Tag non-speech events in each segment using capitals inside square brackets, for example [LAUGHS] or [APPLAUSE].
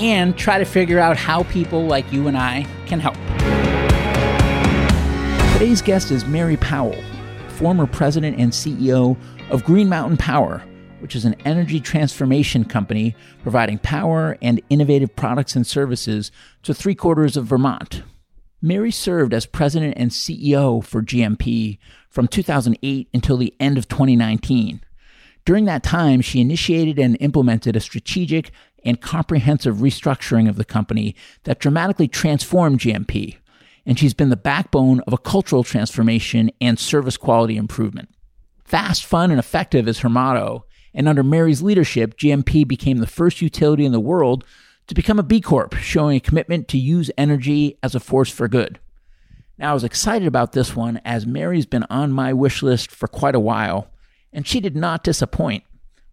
and try to figure out how people like you and I can help. Today's guest is Mary Powell, former president and CEO of Green Mountain Power, which is an energy transformation company providing power and innovative products and services to three quarters of Vermont. Mary served as president and CEO for GMP from 2008 until the end of 2019. During that time, she initiated and implemented a strategic and comprehensive restructuring of the company that dramatically transformed GMP, and she's been the backbone of a cultural transformation and service quality improvement. Fast, fun, and effective is her motto, and under Mary's leadership, GMP became the first utility in the world to become a B Corp, showing a commitment to use energy as a force for good. Now, I was excited about this one as Mary's been on my wish list for quite a while, and she did not disappoint.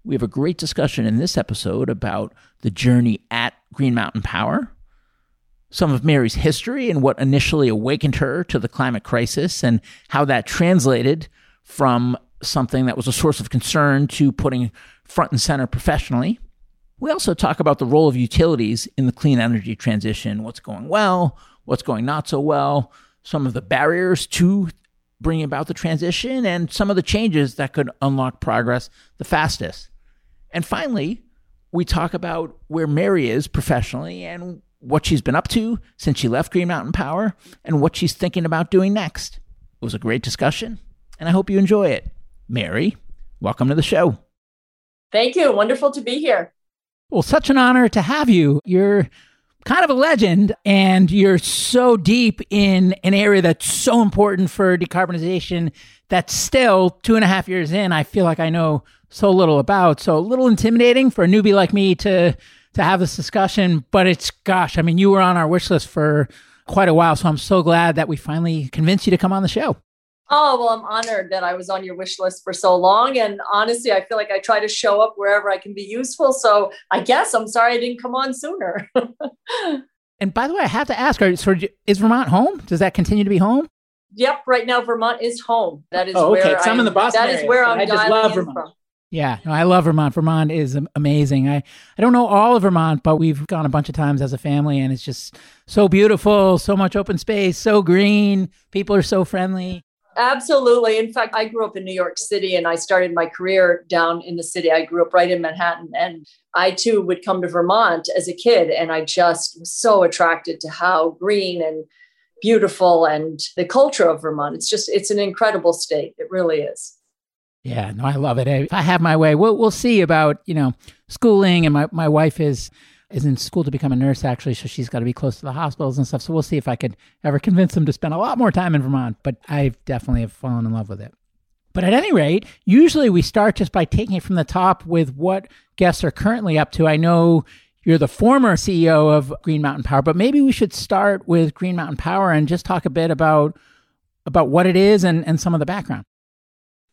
We have a great discussion in this episode about the journey at Green Mountain Power, some of Mary's history and what initially awakened her to the climate crisis, and how that translated from something that was a source of concern to putting front and center professionally. We also talk about the role of utilities in the clean energy transition, what's going well, what's going not so well, some of the barriers to bringing about the transition, and some of the changes that could unlock progress the fastest. And finally, we talk about where Mary is professionally and what she's been up to since she left Green Mountain Power and what she's thinking about doing next. It was a great discussion, and I hope you enjoy it. Mary, welcome to the show. Thank you. Wonderful to be here. Well, such an honor to have you. You're kind of a legend, and you're so deep in an area that's so important for decarbonization that still, two and a half years in, I feel like I know so little about. So a little intimidating for a newbie like me to to have this discussion, but it's gosh, I mean, you were on our wish list for quite a while, so I'm so glad that we finally convinced you to come on the show. Oh, well, I'm honored that I was on your wish list for so long. And honestly, I feel like I try to show up wherever I can be useful. So I guess I'm sorry I didn't come on sooner. [LAUGHS] and by the way, I have to ask, so is Vermont home? Does that continue to be home? Yep, right now Vermont is home. That is oh, okay. where I'm, I'm in the Boston That area, is where I'm I just love Vermont. From. Yeah, no, I love Vermont. Vermont is amazing. I, I don't know all of Vermont, but we've gone a bunch of times as a family, and it's just so beautiful, so much open space, so green. People are so friendly. Absolutely. In fact, I grew up in New York City and I started my career down in the city. I grew up right in Manhattan. And I too would come to Vermont as a kid. And I just was so attracted to how green and beautiful and the culture of Vermont. It's just, it's an incredible state. It really is. Yeah, no, I love it. If I have my way, we'll we'll see about you know schooling, and my my wife is is in school to become a nurse actually, so she's got to be close to the hospitals and stuff. So we'll see if I could ever convince them to spend a lot more time in Vermont. But I definitely have fallen in love with it. But at any rate, usually we start just by taking it from the top with what guests are currently up to. I know you're the former CEO of Green Mountain Power, but maybe we should start with Green Mountain Power and just talk a bit about about what it is and, and some of the background.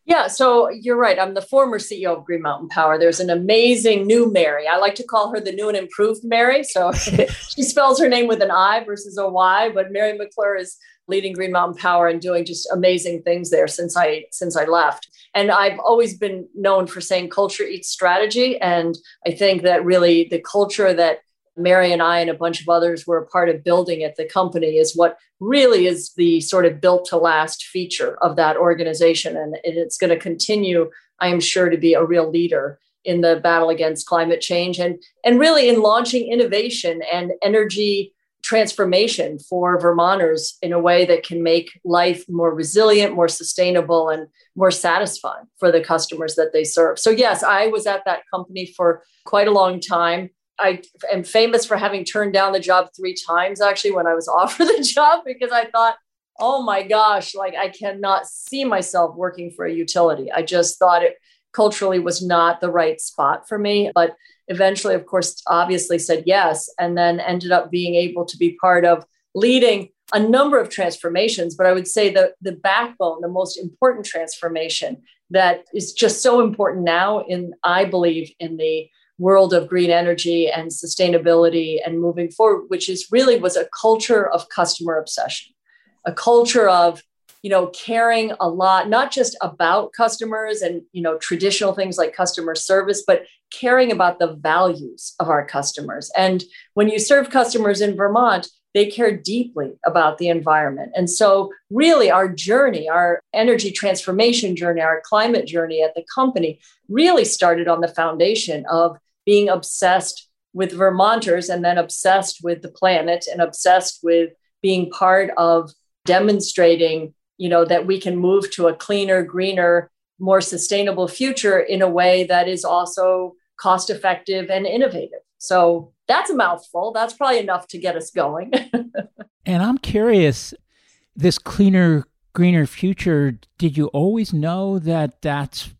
Yeah, so you're right. I'm the former CEO of Green Mountain Power. There's an amazing new Mary. I like to call her the new and improved Mary. So [LAUGHS] she spells her name with an I versus a Y, but Mari McClure is leading Green Mountain Power and doing just amazing things there since I since I left. And I've always been known for saying culture eats strategy. And I think that really the culture that Mary and I and a bunch of others were a part of building at the company is what really is the sort of built to last feature of that organization. And it's going to continue, I am sure, to be a real leader in the battle against climate change and, and really in launching innovation and energy transformation for Vermonters in a way that can make life more resilient, more sustainable, and more satisfying for the customers that they serve. So, yes, I was at that company for quite a long time. I am famous for having turned down the job three times actually when I was [LAUGHS] offered the job because I thought, oh my gosh, like I cannot see myself working for a utility. I just thought it culturally was not the right spot for me. But eventually, of course, obviously said yes, and then ended up being able to be part of leading a number of transformations. But I would say the, the backbone, the most important transformation that is just so important now in, I believe, in the world of green energy and sustainability and moving forward, which is really was a culture of customer obsession, a culture of you know caring a lot not just about customers and you know traditional things like customer service but caring about the values of our customers. And when you serve customers in vermont they care deeply about the environment. And so really our journey our energy transformation journey our climate journey at the company really started on the foundation of being obsessed with vermonters and then obsessed with the planet and obsessed with being part of demonstrating you know that we can move to a cleaner greener more sustainable future in a way that is also cost effective and innovative. So that's a mouthful. That's probably enough to get us going. [LAUGHS] And i'm curious this cleaner greener future did you always know that that's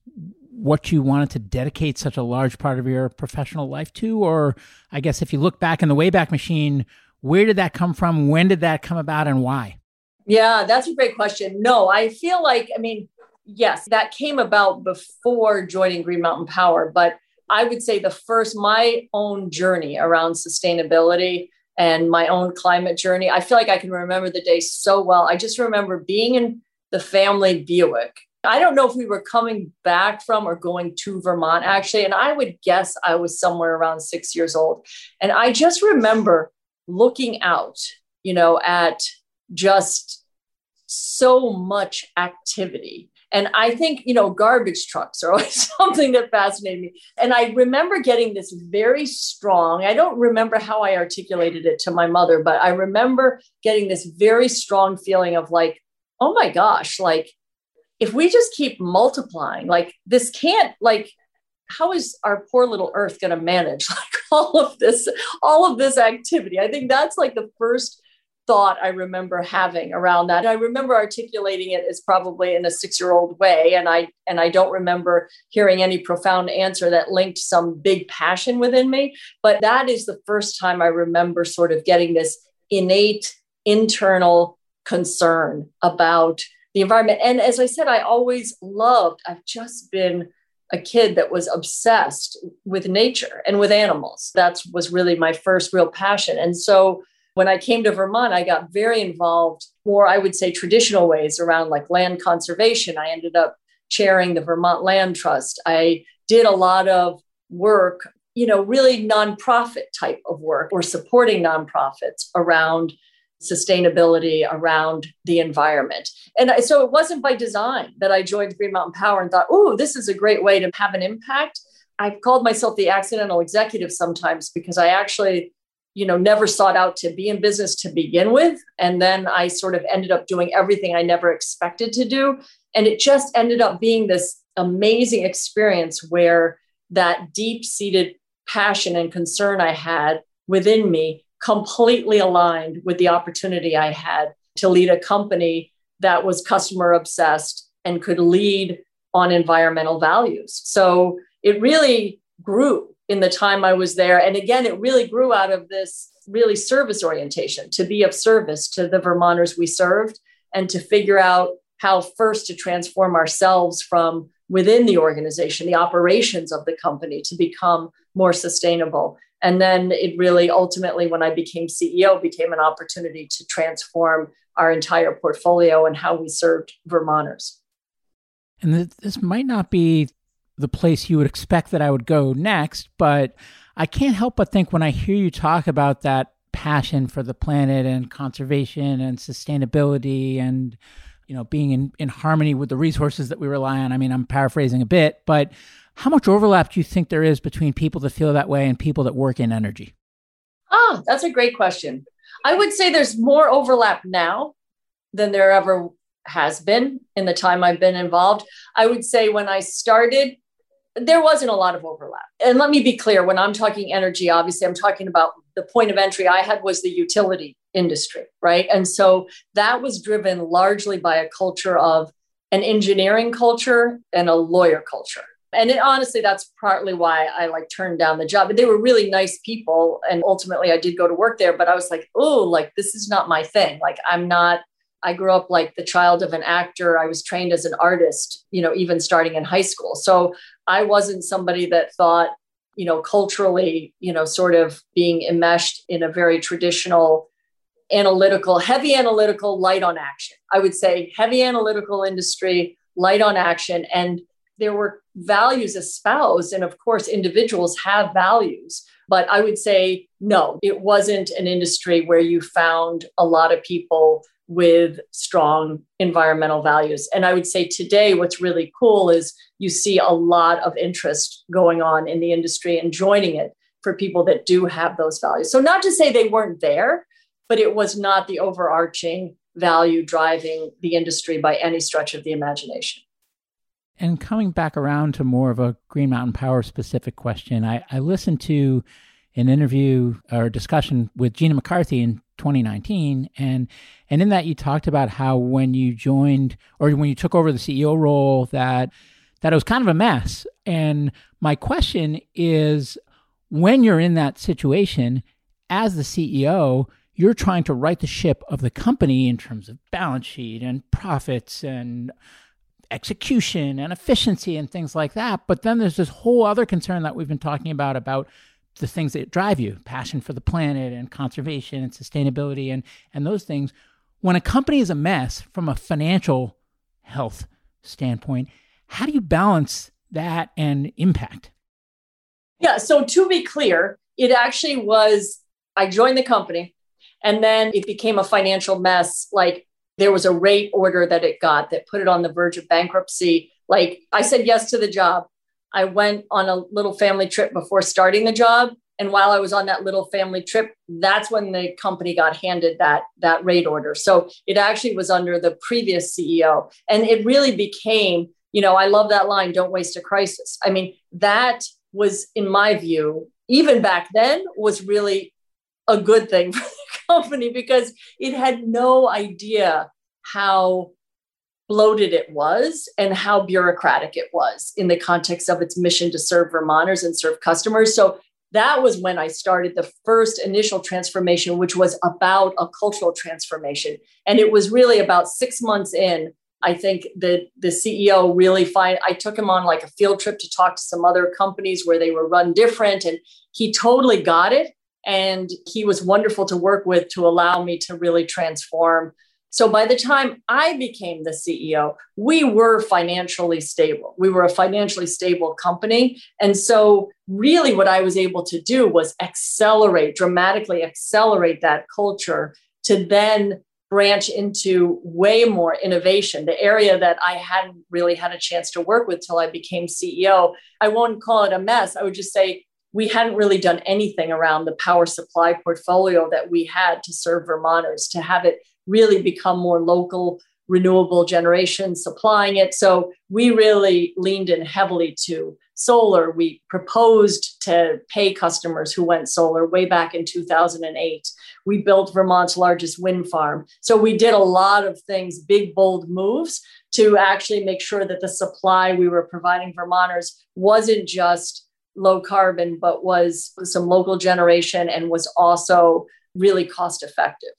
what you wanted to dedicate such a large part of your professional life to or i guess if you look back in the wayback machine where did that come from when did that come about and why yeah, that's a great question. No, I feel like, I mean, yes, that came about before joining Green Mountain Power, but I would say the first, my own journey around sustainability and my own climate journey, I feel like I can remember the day so well. I just remember being in the family Buick. I don't know if we were coming back from or going to Vermont actually. And I would guess I was somewhere around six years old. And I just remember looking out, you know, at just so much activity. And I think, you know, garbage trucks are [LAUGHS] always something that fascinated me. And I remember getting this very strong, I don't remember how I articulated it to my mother, but I remember getting this very strong feeling of like, oh my gosh, like if we just keep multiplying, like this can't, like, how is our poor little earth going to manage [LAUGHS] like all of this all of this activity i think that's like the first thought I remember having around that. I remember articulating it as probably in a six-year-old way, and I and I don't remember hearing any profound answer that linked some big passion within me. But that is the first time I remember sort of getting this innate internal concern about the environment. And as I said, I always loved. I've just been a kid that was obsessed with nature and with animals. That was really my first real passion. And so when I came to Vermont, I got very involved, more, I would say, traditional ways around like land conservation. I ended up chairing the Vermont Land Trust. I did a lot of work, you know, really nonprofit type of work or supporting nonprofits around sustainability, around the environment. And so it wasn't by design that I joined Green Mountain Power and thought, oh, this is a great way to have an impact. I've called myself the accidental executive sometimes because I actually you know never sought out to be in business to begin with and then i sort of ended up doing everything i never expected to do and it just ended up being this amazing experience where that deep seated passion and concern i had within me completely aligned with the opportunity i had to lead a company that was customer obsessed and could lead on environmental values. So it really grew in the time I was there. And again, it really grew out of this really service orientation to be of service to the Vermonters we served and to figure out how first to transform ourselves from within the organization, the operations of the company to become more sustainable. And then it really ultimately, when I became CEO, became an opportunity to transform our entire portfolio and how we served Vermonters. And this might not be the place you would expect that I would go next, but I can't help but think when I hear you talk about that passion for the planet and conservation and sustainability and you know being in, in harmony with the resources that we rely on. I mean, I'm paraphrasing a bit, but how much overlap do you think there is between people that feel that way and people that work in energy? Ah, that's a great question. I would say there's more overlap now than there ever has been in the time I've been involved. I would say when I started, there wasn't a lot of overlap. And let me be clear when I'm talking energy, obviously, I'm talking about the point of entry I had was the utility industry, right? And so that was driven largely by a culture of an engineering culture and a lawyer culture. And it, honestly, that's partly why I like turned down the job. But they were really nice people. And ultimately, I did go to work there. But I was like, oh, like, this is not my thing. Like, I'm not I grew up like the child of an actor. I was trained as an artist, you know, even starting in high school. So I wasn't somebody that thought, you know, culturally, you know, sort of being enmeshed in a very traditional analytical, heavy analytical, light on action. I would say heavy analytical industry, light on action. And there were values espoused. And of course, individuals have values. But I would say, no, it wasn't an industry where you found a lot of people with strong environmental values. And I would say today, what's really cool is you see a lot of interest going on in the industry and joining it for people that do have those values. So, not to say they weren't there, but it was not the overarching value driving the industry by any stretch of the imagination. And coming back around to more of a Green Mountain Power specific question, I, I listened to an interview or discussion with Gina McCarthy in 2019 and and in that you talked about how when you joined or when you took over the CEO role that that it was kind of a mess. And my question is when you're in that situation as the CEO you're trying to right the ship of the company in terms of balance sheet and profits and execution and efficiency and things like that. But then there's this whole other concern that we've been talking about about the things that drive you passion for the planet and conservation and sustainability and and those things. When a company is a mess from a financial health standpoint how do you balance that and impact? Yeah so to be clear it actually was i joined the company and then it became a financial mess like there was a rate order that it got that put it on the verge of bankruptcy like i said yes to the job I went on a little family trip before starting the job. And while I was on that little family trip, that's when the company got handed that, that rate order. So it actually was under the previous CEO. And it really became, you know, I love that line, don't waste a crisis. I mean, that was, in my view, even back then, was really a good thing company because it had no idea how bloated it was and how bureaucratic it was in the context of its mission to serve Vermonters and serve customers. So that was when I started the first initial transformation, which was about a cultural transformation. And it was really about six months in. I think that the CEO really find I took him on like a field trip to talk to some other companies where they were run different. And he totally got it. And he was wonderful to work with to allow me to really transform so by the time I became the CEO, we were financially stable. We were a financially stable company. And so, really, what I was able to do was accelerate, dramatically accelerate that culture to then branch into way more innovation, the area that I hadn't really had a chance to work with till I became CEO. I won't call it a mess. I would just say we hadn't really done anything around the power supply portfolio that we had to serve Vermonters, to have it really become more local renewable generation supplying it. So we really leaned in heavily to solar. We proposed to pay customers who went solar way back in 2008. We built Vermont's largest wind farm. So we did a lot of things, big, bold moves to actually make sure that the supply we were providing Vermonters wasn't just low carbon, but was some local generation and was also really cost effective.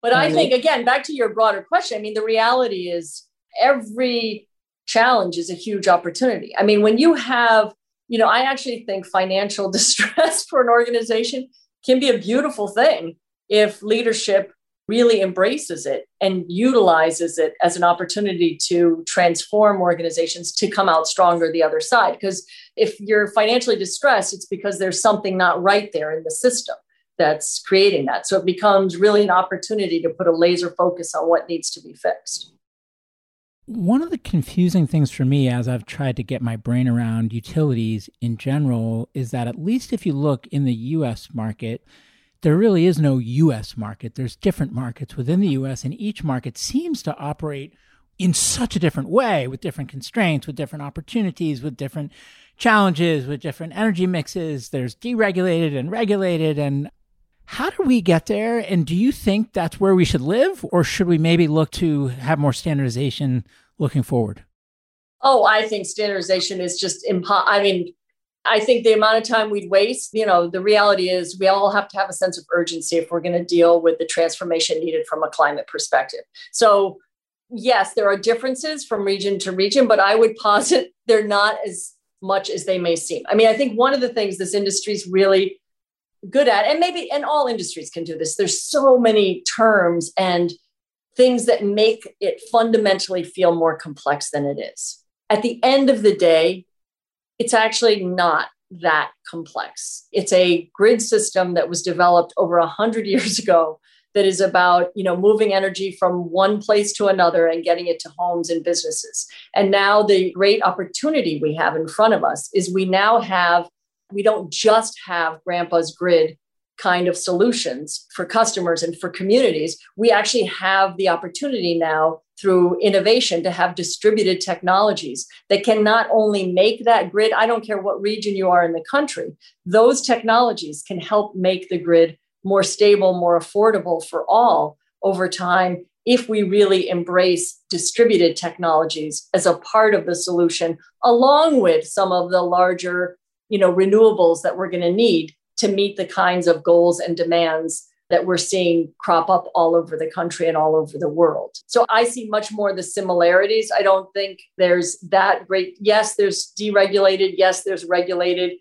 But I think, again, back to your broader question, I mean, the reality is every challenge is a huge opportunity. I mean, when you have, you know, I actually think financial [LAUGHS] distress for an organization can be a beautiful thing if leadership really embraces it and utilizes it as an opportunity to transform organizations to come out stronger the other side. Because if you're financially distressed, it's because there's something not right there in the system that's creating that. So it becomes really an opportunity to put a laser focus on what needs to be fixed. One of the confusing things for me as I've tried to get my brain around utilities in general is that at least if you look in the US market, there really is no US market. There's different markets within the US, and each market seems to operate in such a different way with different constraints, with different opportunities, with different challenges, with different energy mixes. There's deregulated and regulated. And how do we get there? And do you think that's where we should live? Or should we maybe look to have more standardization looking forward? Oh, I think standardization is just impo- I mean, I think the amount of time we'd waste, you know, the reality is we all have to have a sense of urgency if we're going to deal with the transformation needed from a climate perspective. So, yes, there are differences from region to region, but I would [LAUGHS] posit they're not as much as they may seem. I mean, I think one of the things this industry is really good at and maybe and all industries can do this there's so many terms and things that make it fundamentally feel more complex than it is at the end of the day it's actually not that complex it's a grid system that was developed over 100 years ago that is about you know moving energy from one place to another and getting it to homes and businesses and now the great opportunity we have in front of us is we now have we don't just have grandpa's grid kind of solutions for customers and for communities. We actually have the opportunity now through innovation to have distributed technologies that can not only make that grid, I don't care what region you are in the country, those technologies can help make the grid more stable, more affordable for all over time if we really embrace distributed technologies as a part of the solution along with some of the larger you know renewables that we're going to need to meet the kinds of goals and demands that we're seeing crop up all over the country and all over the world. So I see much more the similarities. I don't think there's that great. Yes, there's deregulated. Yes, there's regulated.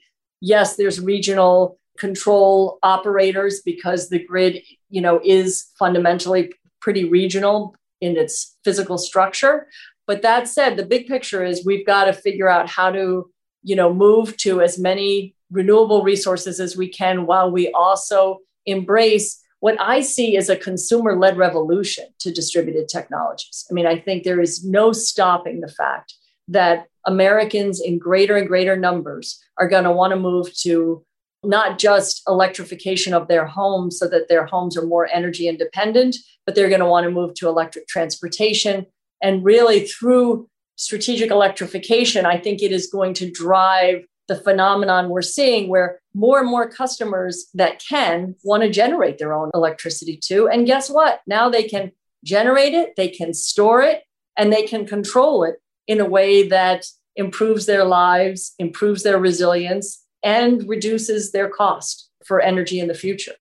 Yes, there's regional control operators because the grid, you know, is fundamentally pretty regional in its physical structure. But that said, the big picture is we've got to figure out how to you know move to as many renewable resources as we can while we also embrace what I see as a consumer led revolution to distributed technologies. I mean, I think there is no stopping the fact that Americans in greater and greater numbers are going to want to move to not just electrification of their homes so that their homes are more energy independent, but they're going to want to move to electric transportation. And really, through strategic electrification, I think it is going to drive the phenomenon we're seeing where more and more customers that can want to generate their own electricity too. And guess what? Now they can generate it, they can store it, and they can control it in a way that improves their lives, improves their resilience, and reduces their cost for energy in the future.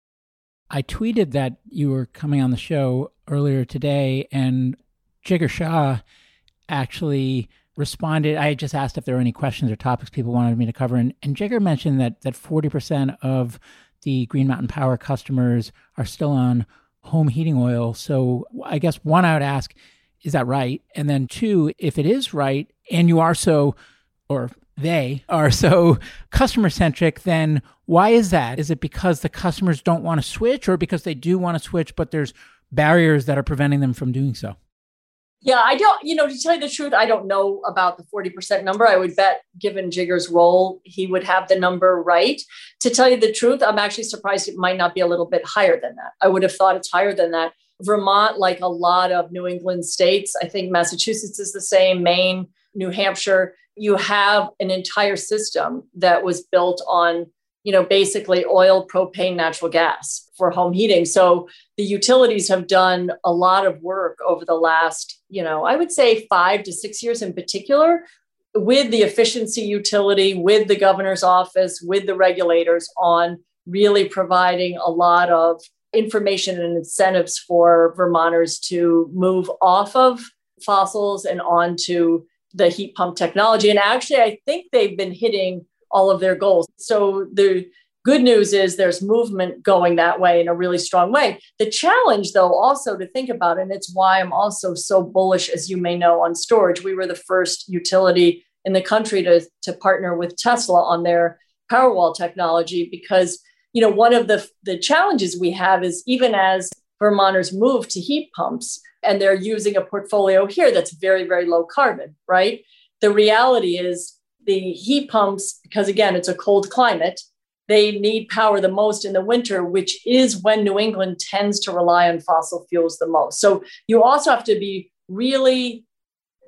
I tweeted that you were coming on the show earlier today, and Jigar Shah actually responded. I just asked if there were any questions or topics people wanted me to cover, and, and Jigar mentioned that that forty percent of the Green Mountain Power customers are still on home heating oil. So I guess one, I would ask, is that right? And then two, if it is right, and you are so, or they are so customer centric, then why is that? Is it because the customers don't want to switch, or because they do want to switch, but there's barriers that are preventing them from doing so? Yeah, I don't, you know, to tell you the truth, I don't know about the 40% number. I would bet, given Jigar's role, he would have the number right. To tell you the truth, I'm actually surprised it might not be a little bit higher than that. I would have thought it's higher than that. Vermont, like a lot of New England states, I think Massachusetts is the same, Maine, New Hampshire, you have an entire system that was built on you know, basically oil, propane, natural gas for home heating. So the utilities have done a lot of work over the last, you know, I would say five to six years in particular with the efficiency utility, with the governor's office, with the regulators on really providing a lot of information and incentives for Vermonters to move off of fossils and onto the heat pump technology. And actually, I think they've been hitting all of their goals. So the good news is there's movement going that way in a really strong way. The challenge, though, also to think about, and it's why I'm also so bullish, as you may know, on storage. We were the first utility in the country to, to partner with Tesla on their Powerwall technology because you know one of the, the challenges we have is even as Vermonters move to heat pumps and they're using a portfolio here that's very, very low carbon, right? The reality is the heat pumps, because again, it's a cold climate, they need power the most in the winter, which is when New England tends to rely on fossil fuels the most. So you also have to be really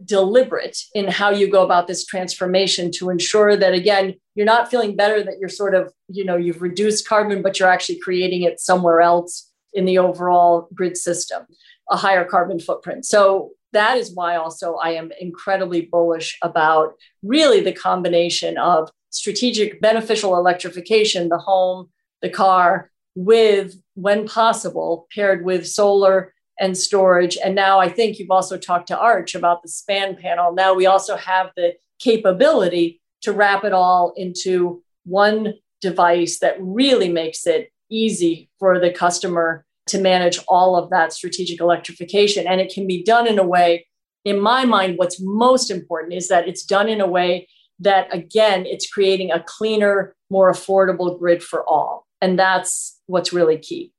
deliberate in how you go about this transformation to ensure that again you're not feeling better that you're sort of you know you've reduced carbon but you're actually creating it somewhere else in the overall grid system a higher carbon footprint so that is why also I am incredibly bullish about really the combination of strategic beneficial electrification, the home, the car, with, when possible, paired with solar and storage. And now I think you've also talked to Arch about the span panel. Now we also have the capability to wrap it all into one device that really makes it easy for the customer to manage all of that strategic electrification. And it can be done in a way, in my mind, what's most important is that it's done in a way that, again, it's creating a cleaner, more affordable grid for all. And that's what's really key.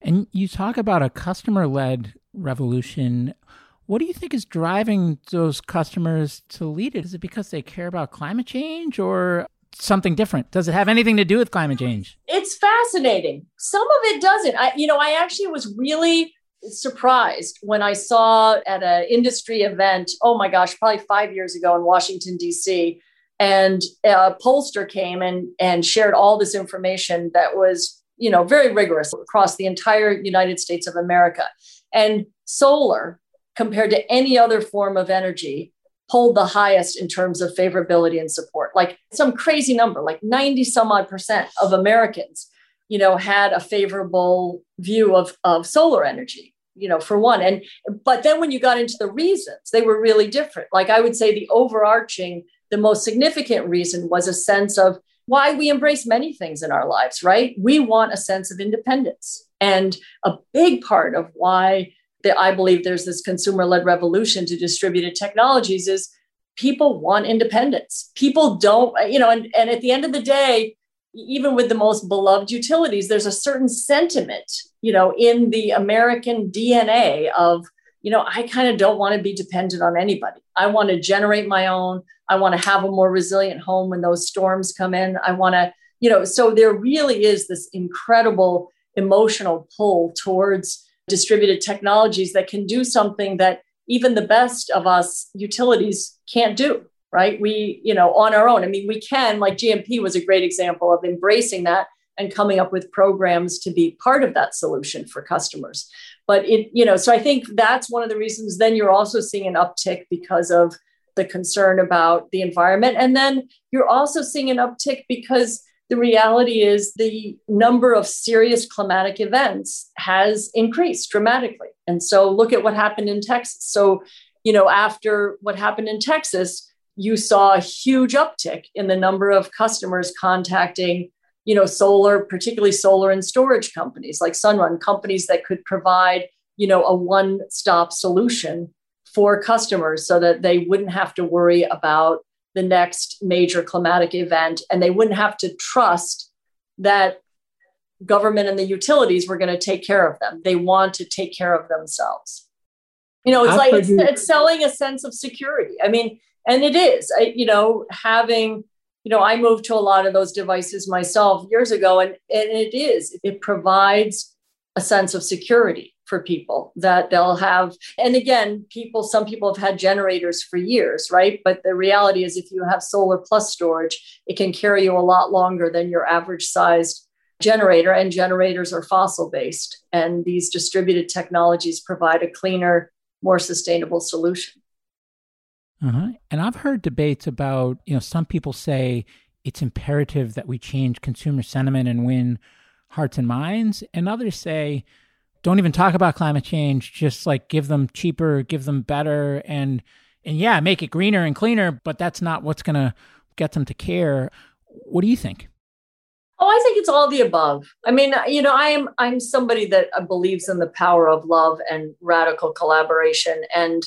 And you talk about a customer led revolution. What do you think is driving those customers to lead it? Is it because they care about climate change or something different? Does it have anything to do with climate change? It's fascinating. Some of it doesn't. I, you know, I actually was really surprised when I saw at an industry event, oh my gosh, probably five years ago in Washington, D.C., and a pollster came and, and shared all this information that was, you know, very rigorous across the entire United States of America. And solar, compared to any other form of energy, polled the highest in terms of favorability and support. Like some crazy number like 90 some odd percent of americans you know had a favorable view of, of solar energy you know for one. And but then when you got into the reasons they were really different. Like i would say the overarching the most significant reason was a sense of why we embrace many things in our lives right? We want a sense of independence. And a big part of why that I believe there's this consumer led revolution to distributed technologies is people want independence. People don't, you know, and, and at the end of the day, even with the most beloved utilities, there's a certain sentiment, you know, in the American DNA of, you know, I kind of don't want to be dependent on anybody. I want to generate my own. I want to have a more resilient home when those storms come in. I want to, you know, so there really is this incredible emotional pull towards distributed technologies that can do something that even the best of us utilities can't do right? We you know on our own. I mean we can like gmp was a great example of embracing that and coming up with programs to be part of that solution for customers. But it you know so i think that's one of the reasons. Then you're also seeing an uptick because of the concern about the environment. And then you're also seeing an uptick because the reality is the number of serious climatic events has increased dramatically. And so look at what happened in Texas. So, you know, after what happened in Texas, you saw a huge uptick in the number of customers contacting, you know, solar, particularly solar and storage companies like Sunrun, companies that could provide, you know, a one-stop solution for customers so that they wouldn't have to worry about the next major climatic event and they wouldn't have to trust that government and the utilities were going to take care of them. They want to take care of themselves. You know it's How like it's, you- it's selling a sense of security. I mean and it is I, you know having you know i moved to a lot of those devices myself years ago and, and it is. It provides a sense of security for people that they'll have. And again people some people have had generators for years right? But the reality is if you have solar plus storage it can carry you a lot longer than your average sized generator and generators are fossil based and these distributed technologies provide a cleaner more sustainable solution. Uh-huh. and i've heard debates about you know some people say it's imperative that we change consumer sentiment and win hearts and minds and others say don't even talk about climate change. Just like give them cheaper give them better and and yeah make it greener and cleaner but that's not what's going to get them to care. What do you think? Oh i think it's all the above. I mean you know i am i'm somebody that uh, believes in the power of love and radical collaboration and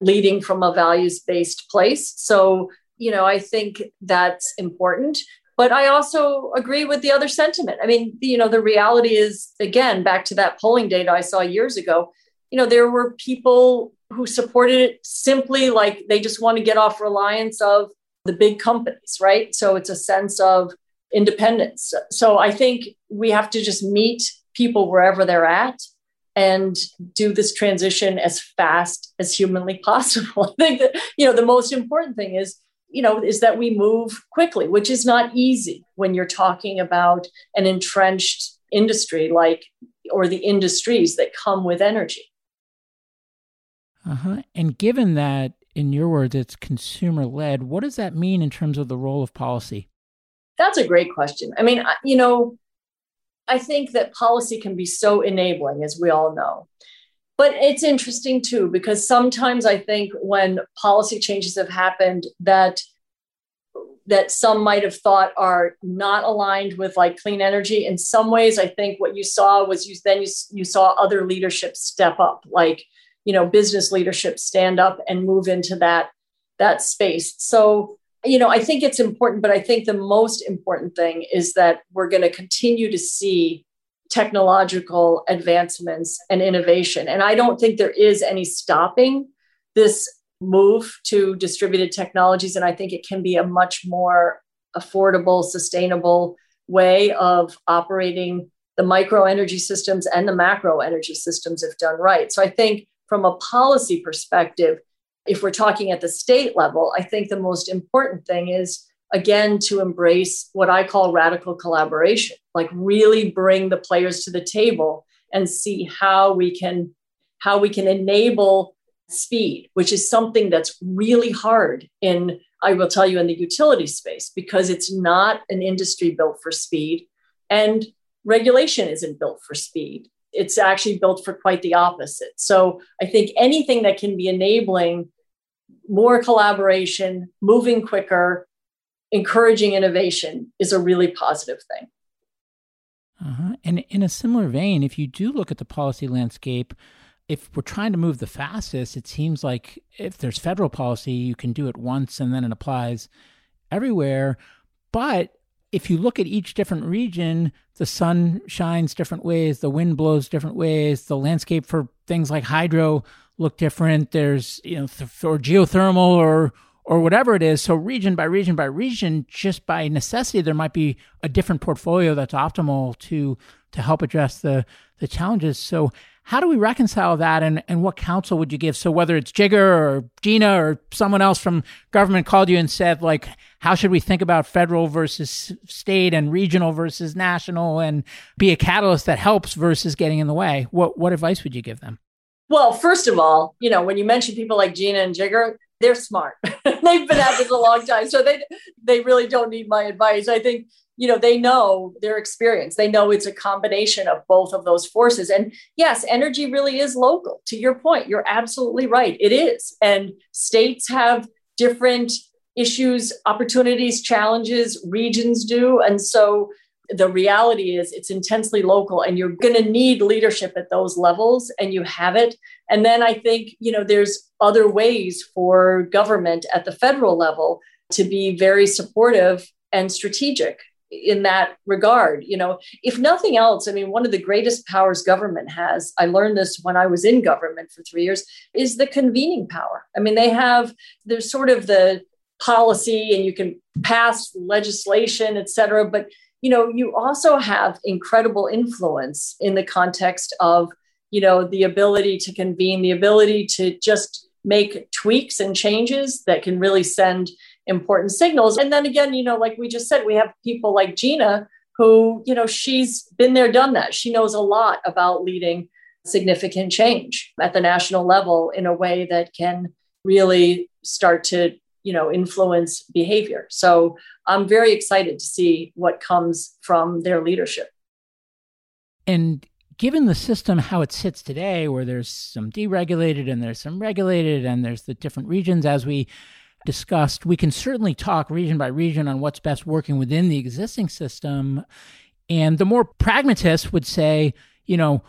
leading from a values based place. So you know i think that's important but I also agree with the other sentiment. I mean, you know, the reality is, again, back to that polling data I saw years ago, you know, there were people who supported it simply like they just want to get off reliance of the big companies, right? So it's a sense of independence. So I think we have to just meet people wherever they're at and do this transition as fast as humanly [LAUGHS] possible. I think that, you know, the most important thing is you know, is that we move quickly, which is not easy when you're talking about an entrenched industry like, or the industries that come with energy. Uh-huh. And given that, in your words, it's consumer led, what does that mean in terms of the role of policy? That's a great question. I mean, you know, I think that policy can be so enabling, as we all know. But it's interesting too, because sometimes I think when policy changes have happened that that some might have thought are not aligned with like clean energy. In some ways i think what you saw was you then you, you saw other leadership step up like you know business leadership stand up and move into that that space. So you know i think it's important but i think the most important thing is that we're going to continue to see technological advancements and innovation. And I don't think there is any stopping this move to distributed technologies. And I think it can be a much more affordable, sustainable way of operating the micro energy systems and the macro energy systems if done right. So I think from a policy perspective, if we're talking at the state level, I think the most important thing is again to embrace what I call radical collaboration, like really bring the players to the table and see how we can how we can enable speed, which is something that's really hard in I will tell you in the utility space because it's not an industry built for speed and regulation isn't built for speed. It's actually built for quite the opposite. So I think anything that can be enabling more collaboration, moving quicker, encouraging innovation is a really positive thing. Uh-huh. And in a similar vein, if you do look at the policy landscape, if we're trying to move the fastest, it seems like if there's federal policy, you can do it once and then it applies everywhere. But if you look at each different region, the sun shines different ways, the wind blows different ways, the landscape for things like hydro look different. There's, you know, th- or geothermal or or whatever it is. So region by region by region, just by necessity, there might be a different portfolio that's optimal to to help address the the challenges. So how do we reconcile that and, and what counsel would you give? So whether it's Jigar or Gina or someone else from government called you and said, like, how should we think about federal versus state and regional versus national and be a catalyst that helps versus getting in the way? What what advice would you give them? Well, first of all, you know, when you mention people like Gina and Jigar, they're smart. [LAUGHS] They've been at this a long time. So they they really don't need my advice. I think, you know, they know their experience. They know it's a combination of both of those forces. And yes, energy really is local. To your point, you're absolutely right. It is. And states have different issues, opportunities, challenges, regions do. And so the reality is it's intensely local and you're going to need leadership at those levels and you have it. And then i think you know there's other ways for government at the federal level to be very supportive and strategic in that regard you know. If nothing else i mean one of the greatest powers government has i learned this when i was in government for 3 years is the convening power. I mean they have there's sort of the policy and you can pass legislation et cetera but you know, you also have incredible influence in the context of, you know, the ability to convene, the ability to just make tweaks and changes that can really send important signals. And then again, you know, like we just said, we have people like Gina who, you know, she's been there, done that. She knows a lot about leading significant change at the national level in a way that can really start to you know influence behavior. So i'm very excited to see what comes from their leadership. And given the system how it sits today where there's some deregulated and there's some regulated and there's the different regions as we discussed we can certainly talk region by region on what's best working within the existing system. And the more pragmatists would say you know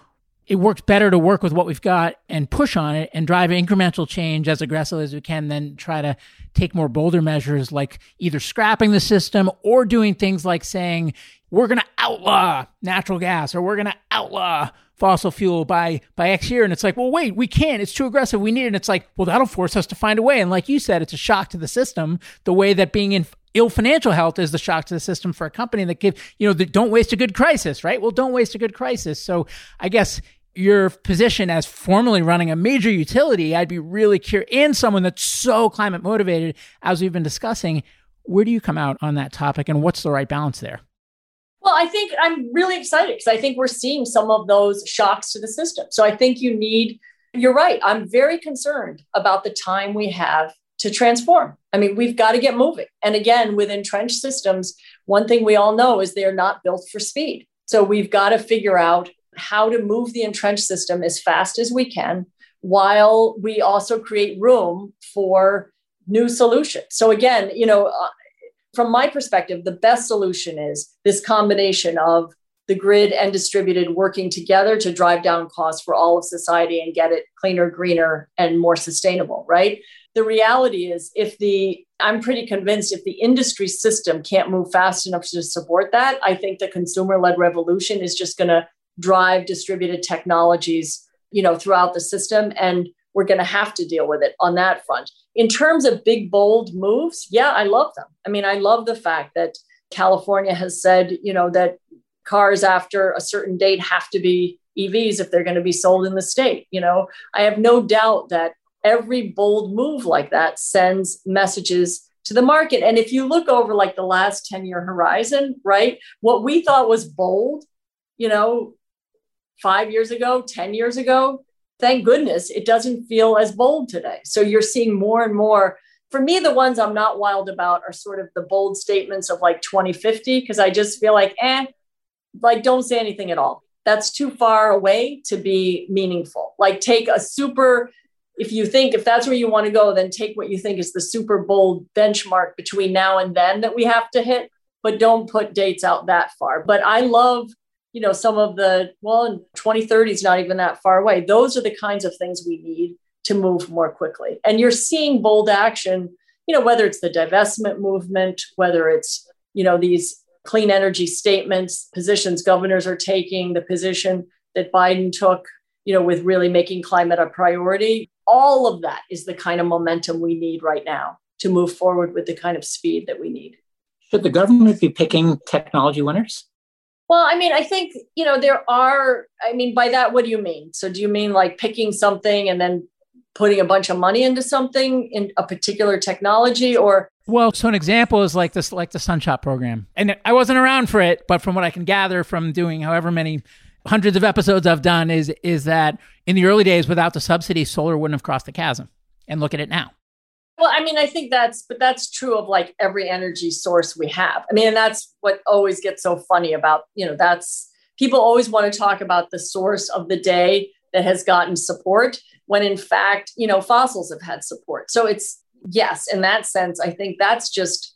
it works better to work with what we've got and push on it and drive incremental change as aggressively as we can than try to take more bolder measures like either scrapping the system or doing things like saying we're going to outlaw natural gas or we're going to outlaw fossil fuel by by X year. And it's like well wait we can't. It's too aggressive. We need it. And it's like well that'll force us to find a way. And like you said it's a shock to the system the way that being in ill financial health is the shock to the system for a company that give you know that don't waste a good crisis right? Well don't waste a good crisis. So i guess your position as formally running a major utility, I'd be really curious, and someone that's so climate motivated, as we've been discussing, where do you come out on that topic and what's the right balance there? Well, I think I'm really excited because I think we're seeing some of those shocks to the system. So I think you need, you're right. I'm very concerned about the time we have to transform. I mean, we've got to get moving. And again, with entrenched systems, one thing we all know is they're not built for speed. So we've got to figure out how to move the entrenched system as fast as we can while we also create room for new solutions. So again, you know, uh, from my perspective, the best solution is this combination of the grid and distributed working together to drive down costs for all of society and get it cleaner, greener, and more sustainable, right? The reality is, if the I'm pretty convinced if the industry system can't move fast enough to support that, I think the consumer led revolution is just going to drive distributed technologies you know throughout the system and we're going to have to deal with it on that front. In terms of big bold moves yeah i love them. I mean i love the fact that california has said you know that cars after a certain date have to be evs if they're going to be sold in the state you know? I have no doubt that every bold move like that sends messages to the market. And if you look over like the last 10 year horizon right what we thought was bold you know five years ago, 10 years ago, thank goodness it doesn't feel as bold today. So you're seeing more and more. For me, the ones I'm not wild about are sort of the bold statements of like 2050, because I just feel like, eh, like don't say anything at all. That's too far away to be meaningful. Like take a super, if you think, if that's where you want to go, then take what you think is the super bold benchmark between now and then that we have to hit, but don't put dates out that far. But I love you know, some of the, well, 2030 is not even that far away. Those are the kinds of things we need to move more quickly. And you're seeing bold action, you know, whether it's the divestment movement, whether it's, you know, these clean energy statements, positions governors are taking, the position that Biden took, you know, with really making climate a priority. All of that is the kind of momentum we need right now to move forward with the kind of speed that we need. Should the government be picking technology winners? Well, I mean, I think, you know, there are, I mean, by that, what do you mean? So do you mean like picking something and then putting a bunch of money into something in a particular technology or? Well, so an example is like this, like the Sunshot program. And I wasn't around for it, but from what I can gather from doing however many hundreds of episodes I've done is, is that in the early days without the subsidy, solar wouldn't have crossed the chasm. And look at it now. Well, I mean, I think that's, but that's true of like every energy source we have. I mean, and that's what always gets so funny about, you know, that's people always want to talk about the source of the day that has gotten support when in fact, you know, fossils have had support. So it's, yes, in that sense, I think that's just,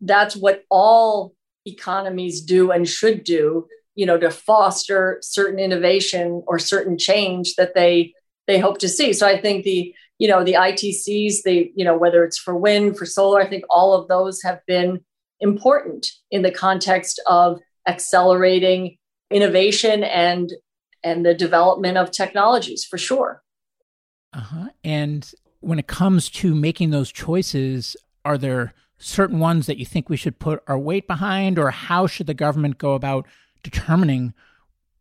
that's what all economies do and should do, you know, to foster certain innovation or certain change that they, they hope to see. So I think the, you know the itcs they you know whether it's for wind for solar i think all of those have been important in the context of accelerating innovation and and the development of technologies for sure uh-huh. and when it comes to making those choices are there certain ones that you think we should put our weight behind, or how should the government go about determining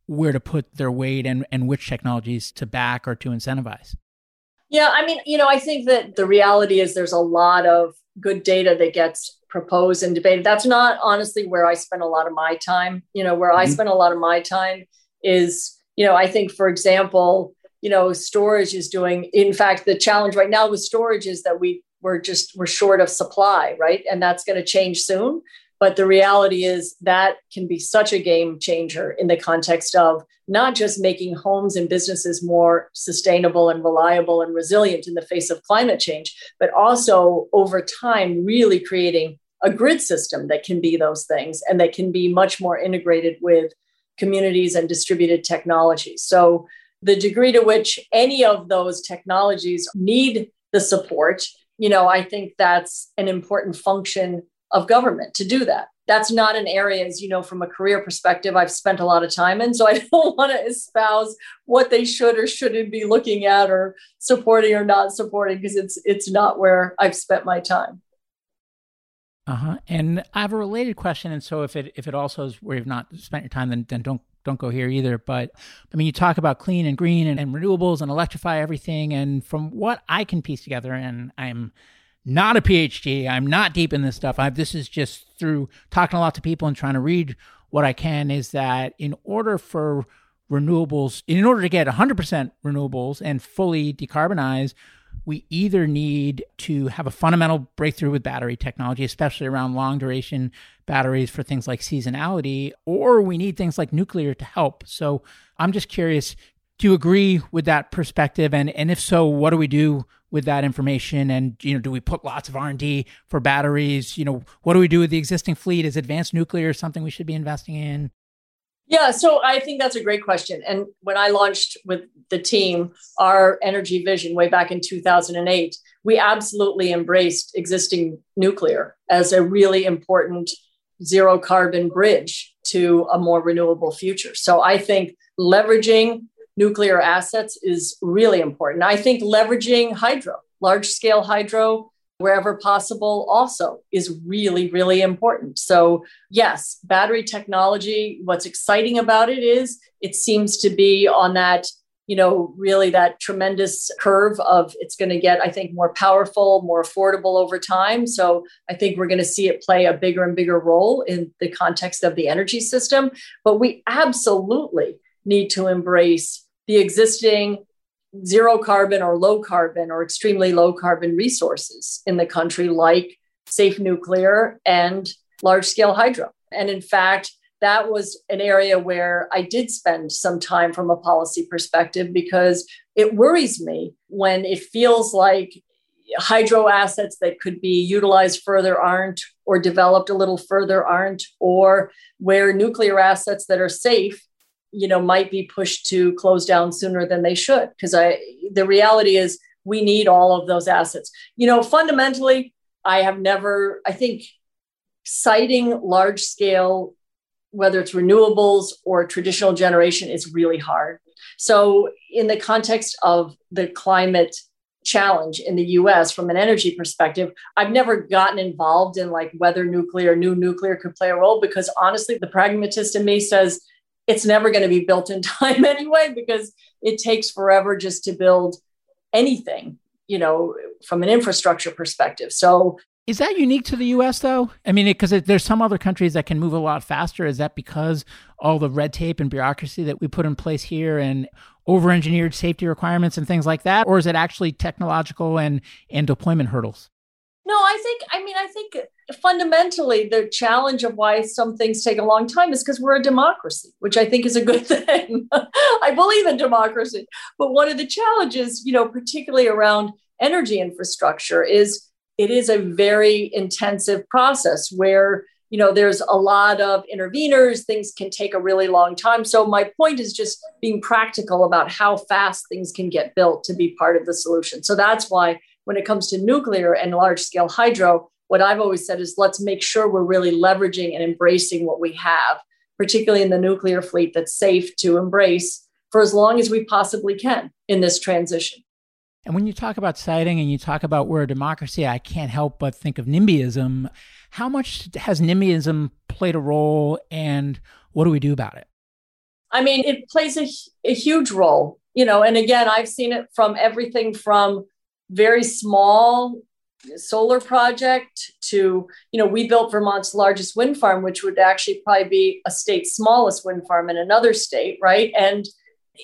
where to put their weight and, and which technologies to back or to incentivize? Yeah, I mean, you know, I think that the reality is there's a lot of good data that gets proposed and debated. That's not honestly where I spend a lot of my time. You know, where mm-hmm. I spend a lot of my time is, you know, I think, for example, you know, storage is doing, in fact, the challenge right now with storage is that we we're just we're short of supply, right? And that's going to change soon. But the reality is that can be such a game changer in the context of not just making homes and businesses more sustainable and reliable and resilient in the face of climate change, but also over time, really creating a grid system that can be those things and that can be much more integrated with communities and distributed technologies. So, the degree to which any of those technologies need the support, you know, I think that's an important function of government to do that. That's not an area, as you know, from a career perspective, I've spent a lot of time in. So I [LAUGHS] don't want to espouse what they should or shouldn't be looking at or supporting or not supporting because it's it's not where I've spent my time. Uh huh. And I have a related question, and so if it if it also is where you've not spent your time, then then don't don't go here either. But I mean, you talk about clean and green and, and renewables and electrify everything, and from what I can piece together, and I'm not a PhD. I'm not deep in this stuff. I've, this is just through talking a lot to people and trying to read what I can. Is that in order for renewables, in order to get 100% renewables and fully decarbonize, we either need to have a fundamental breakthrough with battery technology, especially around long duration batteries for things like seasonality, or we need things like nuclear to help. So I'm just curious do you agree with that perspective and and if so what do we do with that information? And you know do we put lots of r&d for batteries? You know what do we do with the existing fleet? Is advanced nuclear something we should be investing in? Yeah so i think that's a great question. And when i launched with the team our energy vision way back in 2008 we absolutely embraced existing nuclear as a really important zero carbon bridge to a more renewable future. So i think leveraging nuclear assets is really important. I think leveraging hydro, large scale hydro, wherever possible, also is really, really important. So, yes, battery technology, what's exciting about it is it seems to be on that you know, really that tremendous curve of it's going to get, I think, more powerful, more affordable over time. So I think we're going to see it play a bigger and bigger role in the context of the energy system. But we absolutely need to embrace the existing zero carbon or low carbon or extremely low carbon resources in the country, like safe nuclear and large scale hydro. And in fact, that was an area where I did spend some time from a policy perspective because it worries me when it feels like hydro assets that could be utilized further aren't, or developed a little further aren't, or where nuclear assets that are safe you know might be pushed to close down sooner than they should because i the reality is we need all of those assets you know fundamentally i have never i think siting large scale whether it's renewables or traditional generation is really hard so in the context of the climate challenge in the US from an energy perspective. I've never gotten involved in like whether nuclear, new nuclear could play a role because honestly, the pragmatist in me says it's never going to be built in [LAUGHS] time anyway because it takes forever just to build anything you know from an infrastructure perspective so is that unique to the US though? I mean, because there's some other countries that can move a lot faster. Is that because all the red tape and bureaucracy that we put in place here and over engineered safety requirements and things like that? Or is it actually technological and, and deployment hurdles? No, I think, I mean, I think fundamentally the challenge of why some things take a long time is because we're a democracy, which I think is a good [LAUGHS] thing. I believe in democracy. But one of the challenges, you know, particularly around energy infrastructure, is it is a very intensive process where you know there's a lot of interveners things can take a really long time so my point is just being practical about how fast things can get built to be part of the solution so that's why when it comes to nuclear and large scale hydro, what I've always said is let's make sure we're really leveraging and embracing what we have, particularly in the nuclear fleet that's safe to embrace for as long as we possibly can in this transition. And when you talk about siting and you talk about we're a democracy, I can't help but think of NIMBYism. How much has NIMBYism played a role and what do we do about it? I mean, it plays a, a huge role, you know, and again, I've seen it from everything from very small solar project to, you know, we built Vermont's largest wind farm, which would actually probably be a state's smallest wind farm in another state, right? And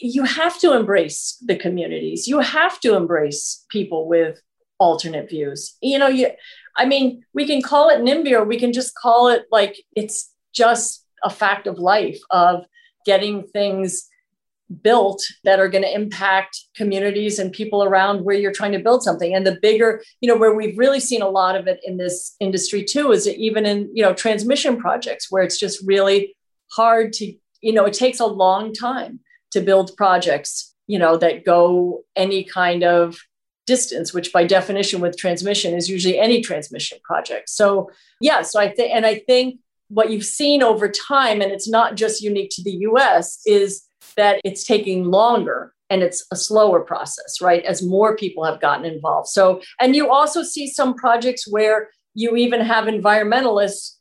you have to embrace the communities. You have to embrace people with alternate views. You know, you I mean, we can call it NIMBY or we can just call it like it's just a fact of life of getting things built that are going to impact communities and people around where you're trying to build something and the bigger you know where we've really seen a lot of it in this industry too is even in you know transmission projects where it's just really hard to you know it takes a long time to build projects, you know, that go any kind of distance, which by definition with transmission is usually any transmission project. So yeah, so I think and I think what you've seen over time, and it's not just unique to the US, is that it's taking longer and it's a slower process, right? As more people have gotten involved. So, and you also see some projects where you even have environmentalists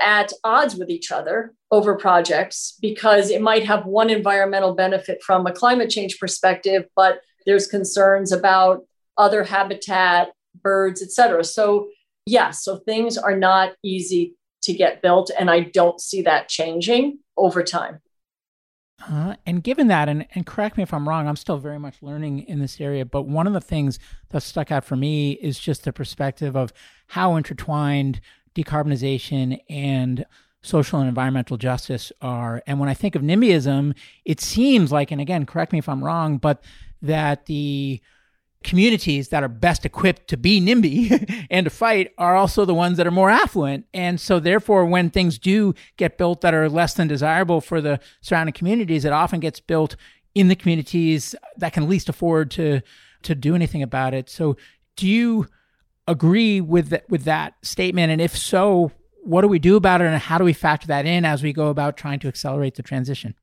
at odds with each other over projects because it might have one environmental benefit from a climate change perspective, but there's concerns about other habitat, birds, et cetera. So, yes, yeah, so things are not easy to get built. And I don't see that changing over time. Uh, and given that, and, and correct me if I'm wrong, I'm still very much learning in this area. But one of the things that stuck out for me is just the perspective of how intertwined decarbonization and social and environmental justice are. And when I think of NIMBYism, it seems like, and again, correct me if I'm wrong, but that the communities that are best equipped to be NIMBY [LAUGHS] and to fight are also the ones that are more affluent. And so, therefore, when things do get built that are less than desirable for the surrounding communities, it often gets built in the communities that can least afford to to do anything about it. So, do you agree with with that statement? And if so, what do we do about it and how do we factor that in as we go about trying to accelerate the transition?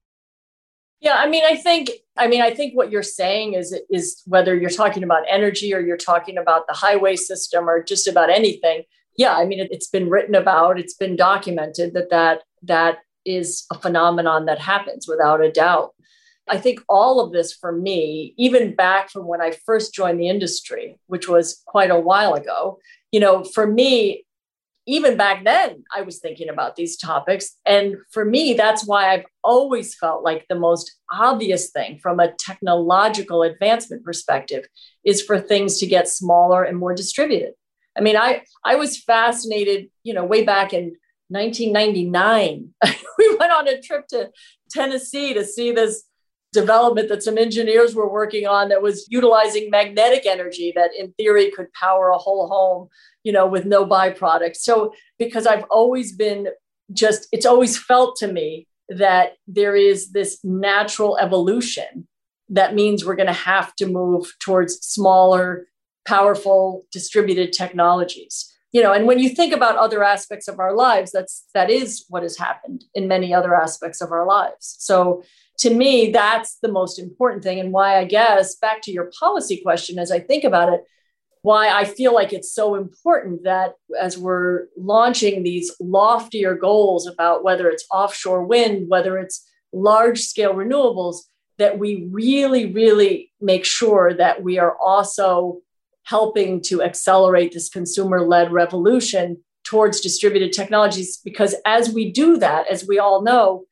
Yeah, I mean, I think, I mean, I think what you're saying is is whether you're talking about energy or you're talking about the highway system or just about anything. Yeah, I mean, it, it's been written about, it's been documented that that that is a phenomenon that happens without a doubt. I think all of this for me, even back from when I first joined the industry, which was quite a while ago, you know, for me, even back then, I was thinking about these topics. And for me, that's why I've always felt like the most obvious thing from a technological advancement perspective is for things to get smaller and more distributed. I mean, I, I was fascinated, you know, way back in 1999. [LAUGHS] we went on a trip to Tennessee to see this development that some engineers were working on that was utilizing magnetic energy that in theory could power a whole home you know with no byproduct so because i've always been just it's always felt to me that there is this natural evolution that means we're going to have to move towards smaller powerful distributed technologies you know and when you think about other aspects of our lives that's that is what has happened in many other aspects of our lives so to me, that's the most important thing. And why I guess back to your policy question, as I think about it, why I feel like it's so important that as we're launching these loftier goals about whether it's offshore wind, whether it's large scale renewables, that we really, really make sure that we are also helping to accelerate this consumer led revolution towards distributed technologies. Because as we do that, as we all know,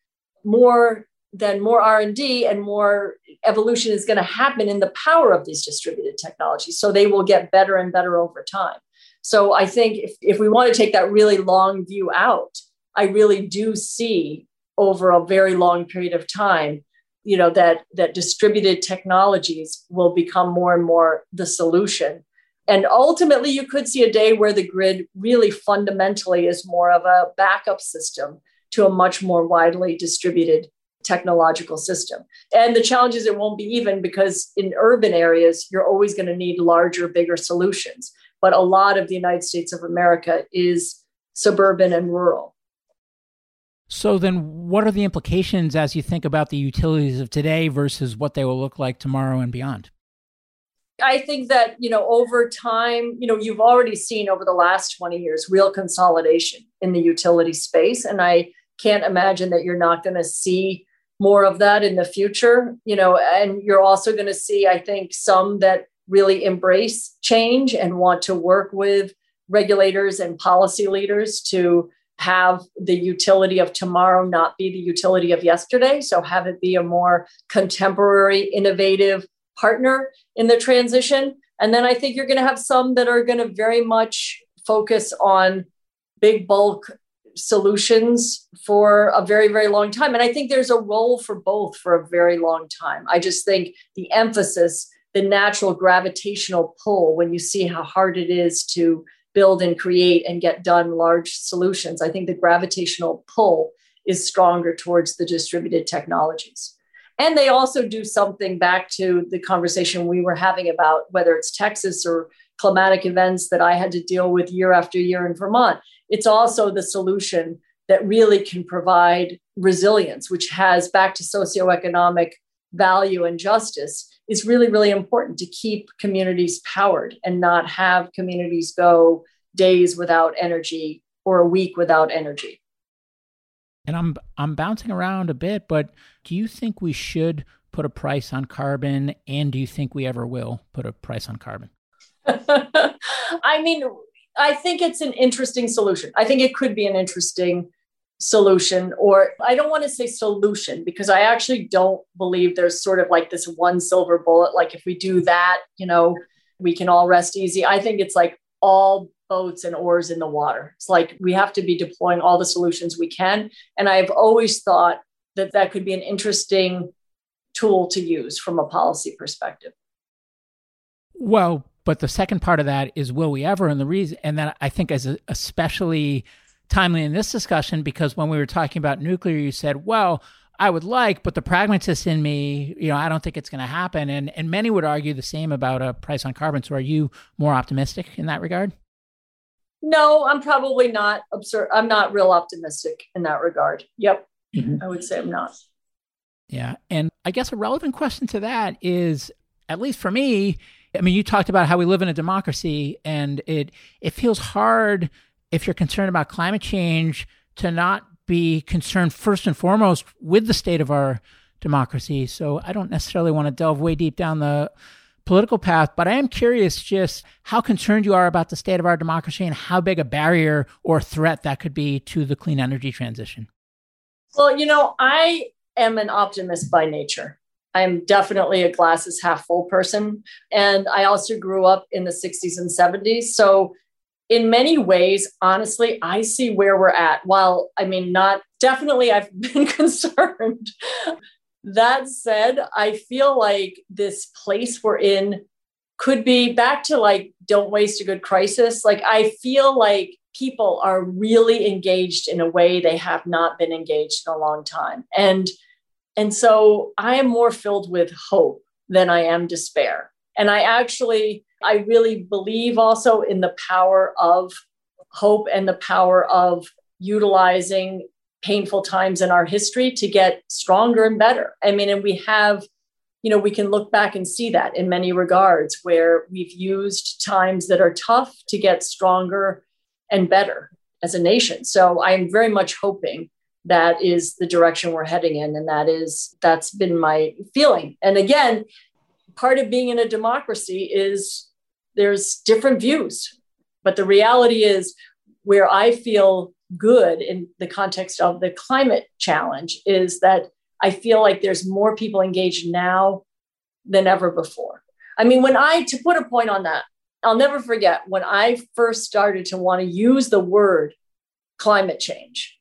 more than more r&d and more evolution is going to happen in the power of these distributed technologies so they will get better and better over time so i think if, if we want to take that really long view out i really do see over a very long period of time you know that that distributed technologies will become more and more the solution and ultimately you could see a day where the grid really fundamentally is more of a backup system to a much more widely distributed technological system. And the challenge is it won't be even because in urban areas, you're always going to need larger, bigger solutions. But a lot of the United States of America is suburban and rural. So, then what are the implications as you think about the utilities of today versus what they will look like tomorrow and beyond? I think that, you know, over time, you know, you've already seen over the last 20 years real consolidation in the utility space. And I can't imagine that you're not going to see more of that in the future, you know, and you're also going to see, I think, some that really embrace change and want to work with regulators and policy leaders to have the utility of tomorrow not be the utility of yesterday. So have it be a more contemporary, innovative partner in the transition. And then I think you're going to have some that are going to very much focus on big bulk solutions for a very, very long time. And I think there's a role for both for a very long time. I just think the emphasis, the natural gravitational pull, when you see how hard it is to build and create and get done large solutions, I think the gravitational pull is stronger towards the distributed technologies. And they also do something back to the conversation we were having about whether it's Texas or climatic events that I had to deal with year after year in Vermont. It's also the solution that really can provide resilience, which has back to socioeconomic value and justice, is really, really important to keep communities powered and not have communities go days without energy or a week without energy. And I'm I'm bouncing around a bit, but do you think we should put a price on carbon and do you think we ever will put a price on carbon? [LAUGHS] I mean, I think it's an interesting solution. I think it could be an interesting solution, or I don't want to say solution because I actually don't believe there's sort of like this one silver bullet. Like, if we do that, you know, we can all rest easy. I think it's like all boats and oars in the water. It's like we have to be deploying all the solutions we can. And I've always thought that that could be an interesting tool to use from a policy perspective. Well, but the second part of that is will we ever? And the reason, and that I think is especially timely in this discussion because when we were talking about nuclear, you said, well, I would like, but the pragmatist in me, you know, I don't think it's going to happen. And and many would argue the same about a price on carbon. So are you more optimistic in that regard? No, I'm probably not absurd. I'm not real optimistic in that regard. Yep. Mm-hmm. I would say I'm not. Yeah. And I guess a relevant question to that is, at least for me, I mean, you talked about how we live in a democracy, and it it feels hard if you're concerned about climate change to not be concerned first and foremost with the state of our democracy. So I don't necessarily want to delve way deep down the political path, but I am curious just how concerned you are about the state of our democracy and how big a barrier or threat that could be to the clean energy transition. Well, you know, I am an optimist by nature. I'm definitely a glasses half full person. And I also grew up in the 60s and 70s. So, in many ways, honestly, I see where we're at. While I mean, not definitely, I've [LAUGHS] been concerned. that said, I feel like this place we're in could be back to like, don't waste a good crisis. Like, I feel like people are really engaged in a way they have not been engaged in a long time. And and so I am more filled with hope than I am despair. And I actually, I really believe also in the power of hope and the power of utilizing painful times in our history to get stronger and better. I mean, and we have, you know, we can look back and see that in many regards where we've used times that are tough to get stronger and better as a nation. So I'm very much hoping that is the direction we're heading in and that is that's been my feeling and again part of being in a democracy is there's different views but the reality is where i feel good in the context of the climate challenge is that i feel like there's more people engaged now than ever before i mean when i to put a point on that i'll never forget when i first started to want to use the word climate change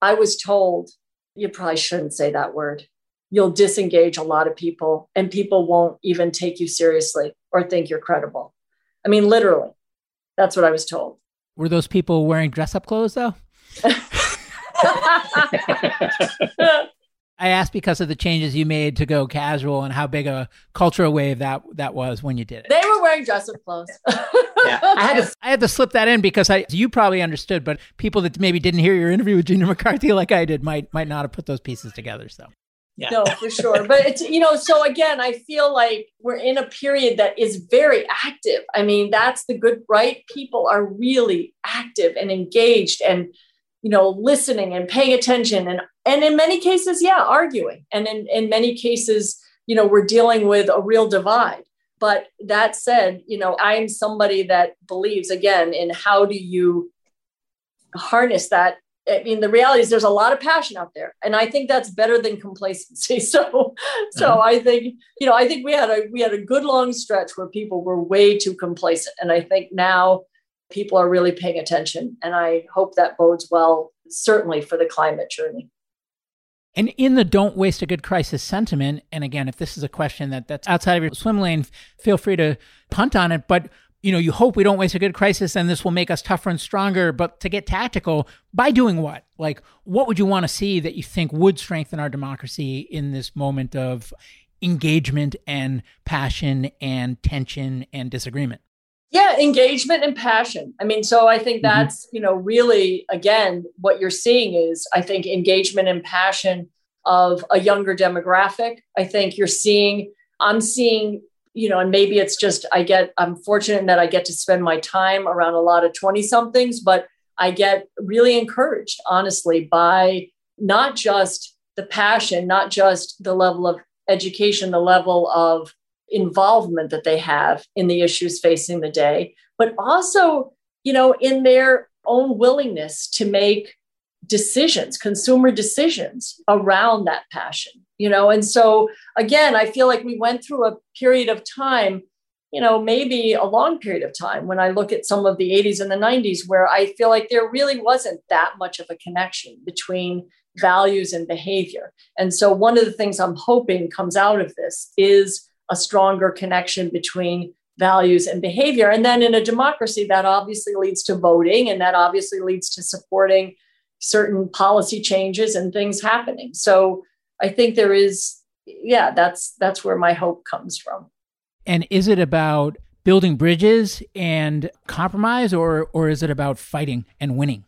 I was told you probably shouldn't say that word. You'll disengage a lot of people, and people won't even take you seriously or think you're credible. I mean, literally, that's what I was told. Were those people wearing dress up clothes, though? [LAUGHS] I asked because of the changes you made to go casual and how big a cultural wave that that was when you did it. They were wearing dress up clothes. yeah, I had to [LAUGHS] I had to slip that in because I you probably understood, but people that maybe didn't hear your interview with Gina McCarthy like I did might might not have put those pieces together. So yeah. no, for sure. But it's, you know, so again, I feel like we're in a period that is very active. I mean, that's the good, right? People are really active and engaged and, you know, listening and paying attention and, and in many cases, yeah, arguing. And in, in many cases, you know, we're dealing with a real divide. But that said, you know, I'm somebody that believes again in how do you harness that I mean, the reality is there's a lot of passion out there, and I think that's better than complacency. [LAUGHS] So, so mm-hmm. I think you know, I think we had a we had a good long stretch where people were way too complacent, and I think now people are really paying attention, and I hope that bodes well, certainly for the climate journey. And in the don't waste a good crisis sentiment, and again, if this is a question that that's outside of your swim lane, feel free to punt on it. But you know, you hope we don't waste a good crisis and this will make us tougher and stronger. But to get tactical, by doing what? Like, what would you want to see that you think would strengthen our democracy in this moment of engagement and passion and tension and disagreement? Yeah, engagement and passion. I mean, so I think mm-hmm. that's, mm-hmm. you know, really, again, what you're seeing is, I think, engagement and passion of a younger demographic. I think you're seeing, I'm seeing you know, and maybe it's just I get, I'm fortunate that I get to spend my time around a lot of 20 somethings, but I get really encouraged, honestly, by not just the passion, not just the level of education, the level of involvement that they have in the issues facing the day, but also, you know, in their own willingness to make decisions, consumer decisions around that passion you know? And so again i feel like we went through a period of time you know maybe a long period of time when i look at some of the 80s and the 90s where i feel like there really wasn't that much of a connection between values and behavior. And so one of the things i'm hoping comes out of this is a stronger connection between values and behavior. And then in a democracy that obviously leads to voting and that obviously leads to supporting certain policy changes and things happening so I think there is, yeah, that's that's where my hope comes from. And is it about building bridges and compromise, or or is it about fighting and winning?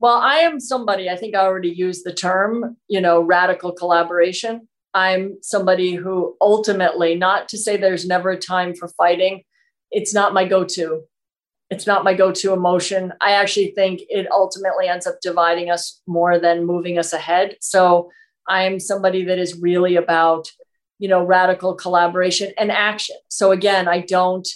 Well, I am somebody, I think I already used the term, you know, radical collaboration. I'm somebody who ultimately, not to say there's never a time for fighting, it's not my go to. It's not my go to emotion. I actually think it ultimately ends up dividing us more than moving us ahead. So I'm somebody that is really about, you know, radical collaboration and action. So again, I don't,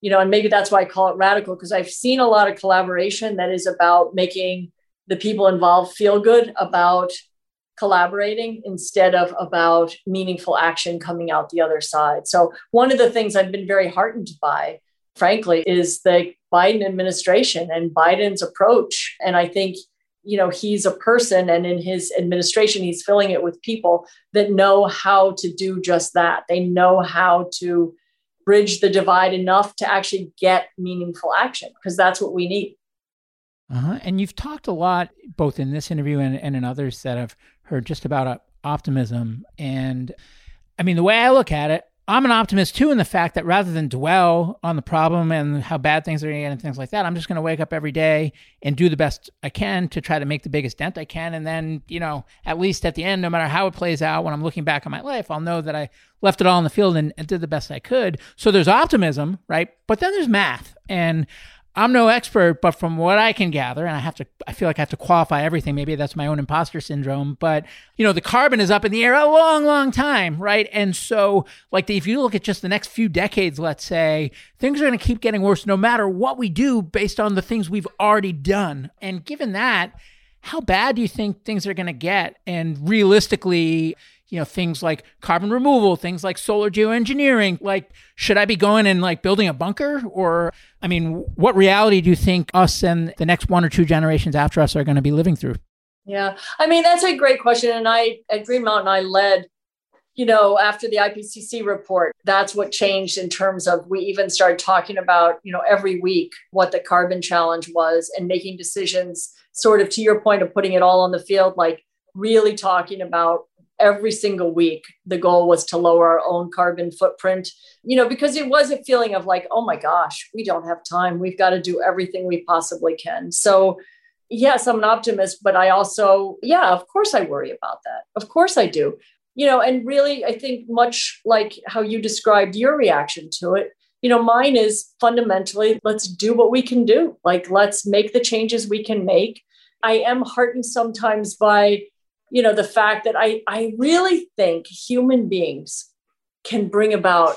you know, and maybe that's why I call it radical because I've seen a lot of collaboration that is about making the people involved feel good about collaborating instead of about meaningful action coming out the other side. So one of the things I've been very heartened by, frankly, is the Biden administration and Biden's approach. And I think you know he's a person and in his administration he's filling it with people that know how to do just that they know how to bridge the divide enough to actually get meaningful action because that's what we need uh-huh. and you've talked a lot both in this interview and, and in others that i've heard just about optimism and i mean the way i look at it I'm an optimist too in the fact that rather than dwell on the problem and how bad things are and things like that, I'm just going to wake up every day and do the best I can to try to make the biggest dent I can. And then, you know, at least at the end, no matter how it plays out, when I'm looking back on my life, I'll know that I left it all in the field and, and did the best I could. So there's optimism, right? But then there's math. And I'm no expert, but from what I can gather, and I have to, I feel like I have to qualify everything. Maybe that's my own imposter syndrome, but you know, the carbon is up in the air a long, long time, right? And so, like, if you look at just the next few decades, let's say, things are going to keep getting worse no matter what we do based on the things we've already done. And given that, how bad do you think things are going to get? And realistically, you know things like carbon removal things like solar geoengineering. Like should i be going and like building a bunker? Or i mean what reality do you think us and the next one or two generations after us are going to be living through? Yeah. I mean that's a great question and i at green mountain i led you know after the ipcc report that's what changed in terms of we even started talking about you know every week what the carbon challenge was and making decisions sort of to your point of putting it all on the field like really talking about every single week the goal was to lower our own carbon footprint you know because it was a feeling of like oh my gosh we don't have time we've got to do everything we possibly can so yes, I'm an optimist, but I also, yeah, of course I worry about that. Of course I do. You know, and really, I think much like how you described your reaction to it, you know, mine is fundamentally let's do what we can do. Like, let's make the changes we can make. I am heartened sometimes by, you know, the fact that I, I really think human beings can bring about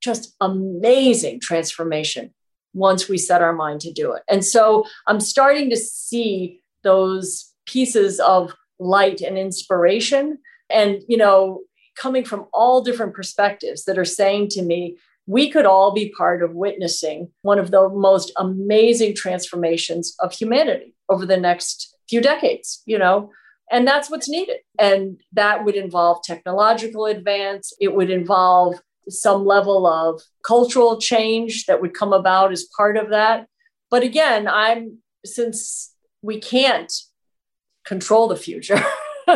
just amazing transformation once we set our mind to do it. And so I'm starting to see those pieces of light and inspiration and you know coming from all different perspectives that are saying to me we could all be part of witnessing one of the most amazing transformations of humanity over the next few decades you know and that's what's needed. And that would involve technological advance. It would involve some level of cultural change that would come about as part of that. But again, I'm since we can't control the future [LAUGHS]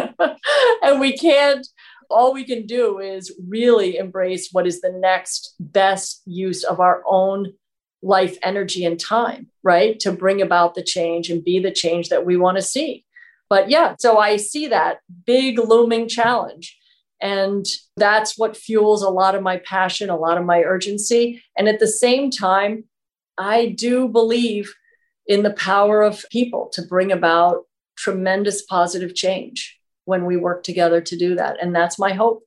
and we can't all we can do is really embrace what is the next best use of our own life energy and time right? To bring about the change and be the change that we want to see but yeah so i see that big looming challenge and that's what fuels a lot of my passion, a lot of my urgency. And at the same time, I do believe in the power of people to bring about tremendous positive change when we work together to do that. And that's my hope.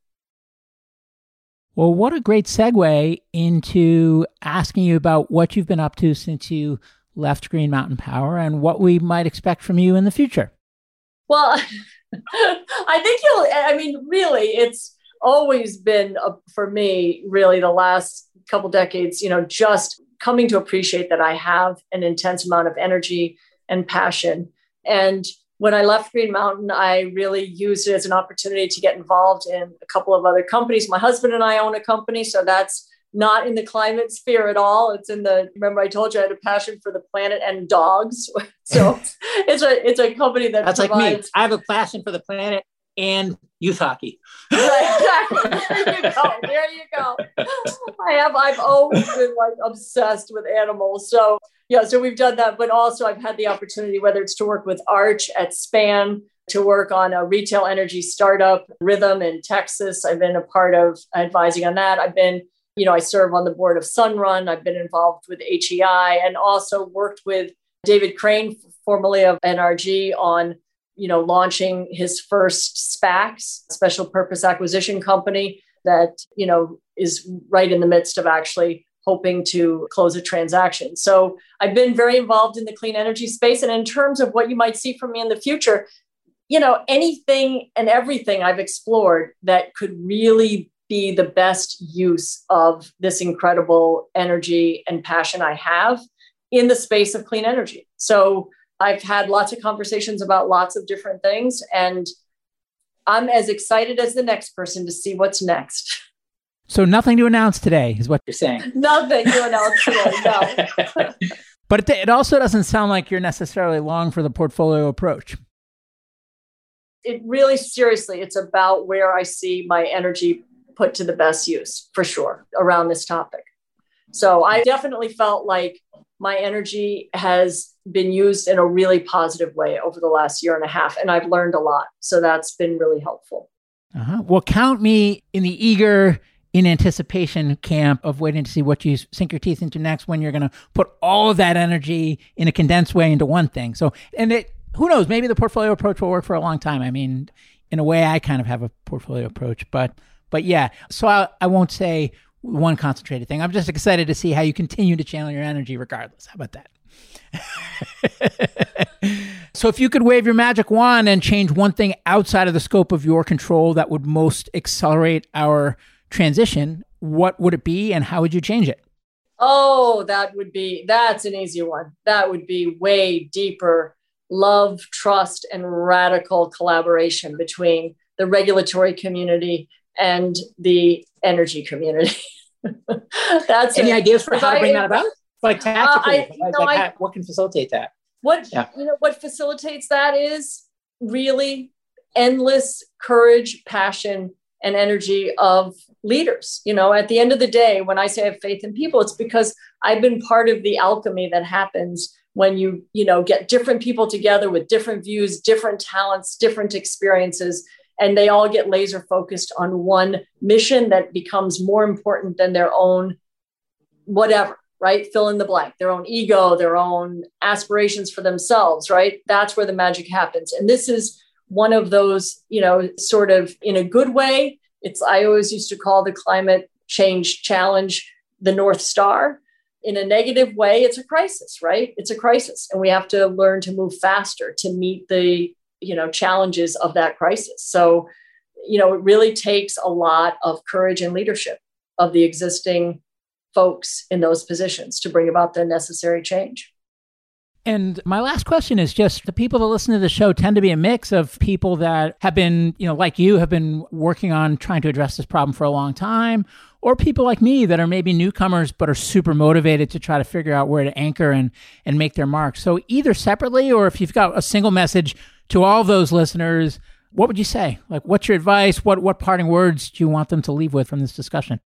Well, what a great segue into asking you about what you've been up to since you left Green Mountain Power and what we might expect from you in the future. Well, [LAUGHS] I think you'll, I mean, really, it's always been a, for me, really, the last couple decades, you know, just coming to appreciate that I have an intense amount of energy and passion. And when I left Green Mountain, I really used it as an opportunity to get involved in a couple of other companies. My husband and I own a company, so that's not in the climate sphere at all. It's in the remember I told you I had a passion for the planet and dogs. [LAUGHS] So [LAUGHS] it's a it's a company that that's provides, like me. I have a passion for the planet and youth hockey. [LAUGHS] right, exactly. There you go. There you go. I have I've always been like obsessed with animals. So yeah, so we've done that, but also I've had the opportunity, whether it's to work with Arch at Span, to work on a retail energy startup, Rhythm in Texas. I've been a part of advising on that. I've been you know, I serve on the board of Sunrun. I've been involved with HEI and also worked with David Crane, formerly of NRG, on you know launching his first SPACs, special purpose acquisition company that you know is right in the midst of actually hoping to close a transaction. So I've been very involved in the clean energy space, and in terms of what you might see from me in the future, you know anything and everything I've explored that could really be the best use of this incredible energy and passion I have in the space of clean energy. So I've had lots of conversations about lots of different things, and I'm as excited as the next person to see what's next. So nothing to announce today is what you're saying. [LAUGHS] nothing to announce today. No. [LAUGHS] but it, it also doesn't sound like you're necessarily long for the portfolio approach. It really, seriously, it's about where I see my energy put to the best use for sure around this topic. So I definitely felt like my energy has been used in a really positive way over the last year and a half, and I've learned a lot. So that's been really helpful. Uh-huh. Well, count me in the eager, in anticipation camp of waiting to see what you sink your teeth into next when you're going to put all of that energy in a condensed way into one thing. So, and it, who knows, maybe the portfolio approach will work for a long time. I mean, in a way, I kind of have a portfolio approach, but but yeah, so I, I won't say one concentrated thing. I'm just excited to see how you continue to channel your energy regardless. How about that? [LAUGHS] so, if you could wave your magic wand and change one thing outside of the scope of your control that would most accelerate our transition, what would it be and how would you change it? Oh, that would be that's an easy one. That would be way deeper love, trust, and radical collaboration between the regulatory community and the energy community. [LAUGHS] That's any ideas for how to bring that about? Like tactically, uh, I, like, like I, how, what can facilitate that? What yeah. you know, what facilitates that is really endless courage, passion, and energy of leaders. You know, at the end of the day, when I say I have faith in people, it's because I've been part of the alchemy that happens when you you know get different people together with different views different talents different experiences and they all get laser focused on one mission that becomes more important than their own whatever right? Fill in the blank their own ego their own aspirations for themselves right? That's where the magic happens. And this is one of those you know sort of in a good way. It's i always used to call the climate change challenge the north star. In a negative way it's a crisis right? It's a crisis and we have to learn to move faster to meet the you know challenges of that crisis so you know it really takes a lot of courage and leadership of the existing folks in those positions to bring about the necessary change and my last question is just the people that listen to the show tend to be a mix of people that have been, you know, like you, have been working on trying to address this problem for a long time, or people like me that are maybe newcomers but are super motivated to try to figure out where to anchor and and make their mark. So either separately or if you've got a single message to all those listeners, what would you say? Like what's your advice? What what parting words do you want them to leave with from this discussion?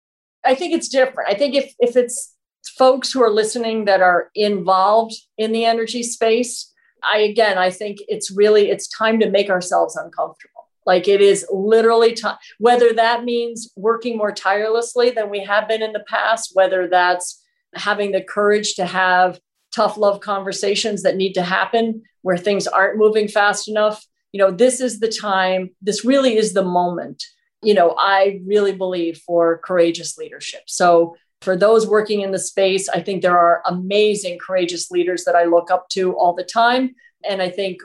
I think it's different. I think if if it's folks who are listening that are involved in the energy space, I again I think it's really it's time to make ourselves uncomfortable like it is literally time, whether that means working more tirelessly than we have been in the past, whether that's having the courage to have tough love conversations that need to happen where things aren't moving fast enough. You know, this is the time, this really is the moment, you know, I really believe for courageous leadership. So, for those working in the space, I think there are amazing, courageous leaders that I look up to all the time. And I think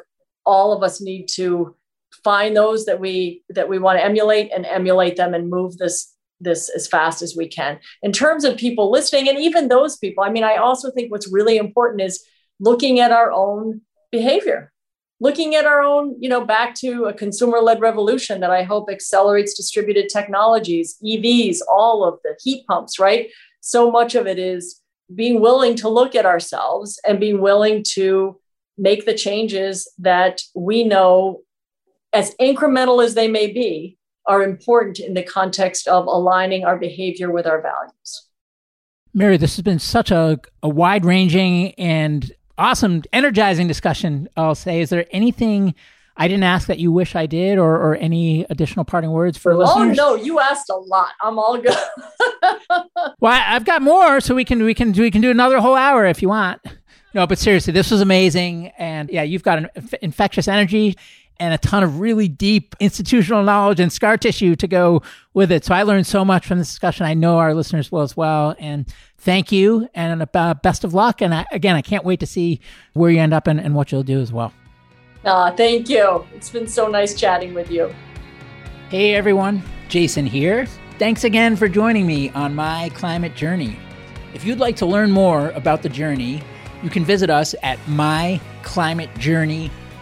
all of us need to find those that we that we want to emulate and emulate them and move this this as fast as we can. In terms of people listening and even those people i mean i also think what's really important is looking at our own behavior. Looking at our own you know back to a consumer led revolution that i hope accelerates distributed technologies evs all of the heat pumps right? So much of it is being willing to look at ourselves and being willing to make the changes that we know as incremental as they may be, are important in the context of aligning our behavior with our values. Mari, this has been such a, a wide ranging and awesome, energizing discussion. I'll say, is there anything I didn't ask that you wish I did, or, or any additional parting words for oh, listeners? Oh no, you asked a lot. I'm all good. [LAUGHS] well, I've got more, so we can we can we can do another whole hour if you want. No, but seriously, this was amazing, and yeah, you've got an infectious energy and a ton of really deep institutional knowledge and scar tissue to go with it. So I learned so much from this discussion. I know our listeners will as well. And thank you and uh, best of luck. And I, again, I can't wait to see where you end up and, and what you'll do as well. Ah, thank you. It's been so nice chatting with you. Hey everyone, Jason here. Thanks again for joining me on my climate journey. If you'd like to learn more about the journey, you can visit us at myclimatejourney.com